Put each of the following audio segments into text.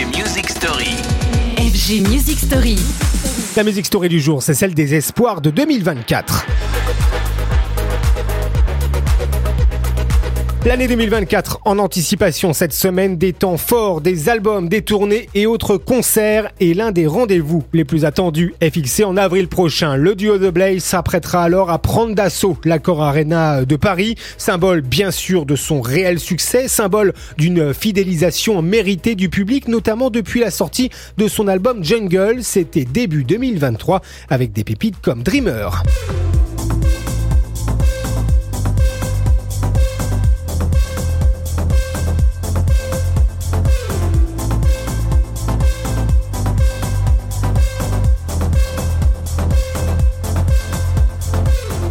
FG Music Story. FG Music Story. La musique story du jour, c'est celle des espoirs de 2024. L'année 2024 en anticipation cette semaine des temps forts, des albums, des tournées et autres concerts et l'un des rendez-vous les plus attendus est fixé en avril prochain. Le duo The Blaze s'apprêtera alors à prendre d'assaut l'accord Arena de Paris, symbole bien sûr de son réel succès, symbole d'une fidélisation méritée du public notamment depuis la sortie de son album Jungle, c'était début 2023 avec des pépites comme Dreamer.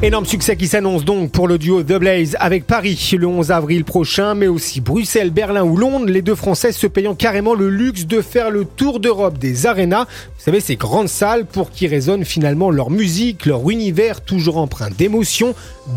Énorme succès qui s'annonce donc pour le duo The Blaze avec Paris le 11 avril prochain, mais aussi Bruxelles, Berlin ou Londres, les deux Françaises se payant carrément le luxe de faire le tour d'Europe des arénas. Vous savez, ces grandes salles pour qui résonne finalement leur musique, leur univers toujours empreint d'émotion,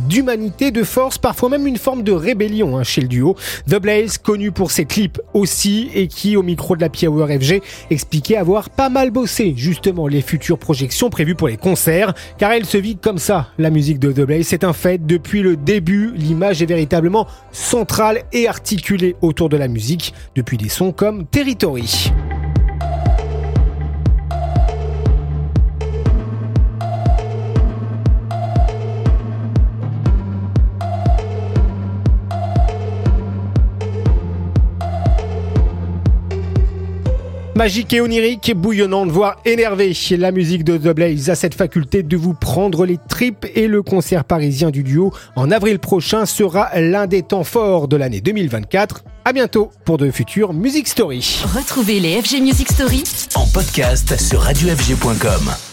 d'humanité, de force, parfois même une forme de rébellion hein, chez le duo. The Blaze, connu pour ses clips aussi, et qui, au micro de la Power FG, expliquait avoir pas mal bossé justement les futures projections prévues pour les concerts, car elle se vit comme ça, la de The. C'est un fait, depuis le début, l'image est véritablement centrale et articulée autour de la musique, depuis des sons comme Territory. Magique et onirique, bouillonnante, voire énervée, la musique de The Blaze a cette faculté de vous prendre les tripes et le concert parisien du duo en avril prochain sera l'un des temps forts de l'année 2024. À bientôt pour de futures Music Story. Retrouvez les FG Music Story En podcast sur radiofg.com.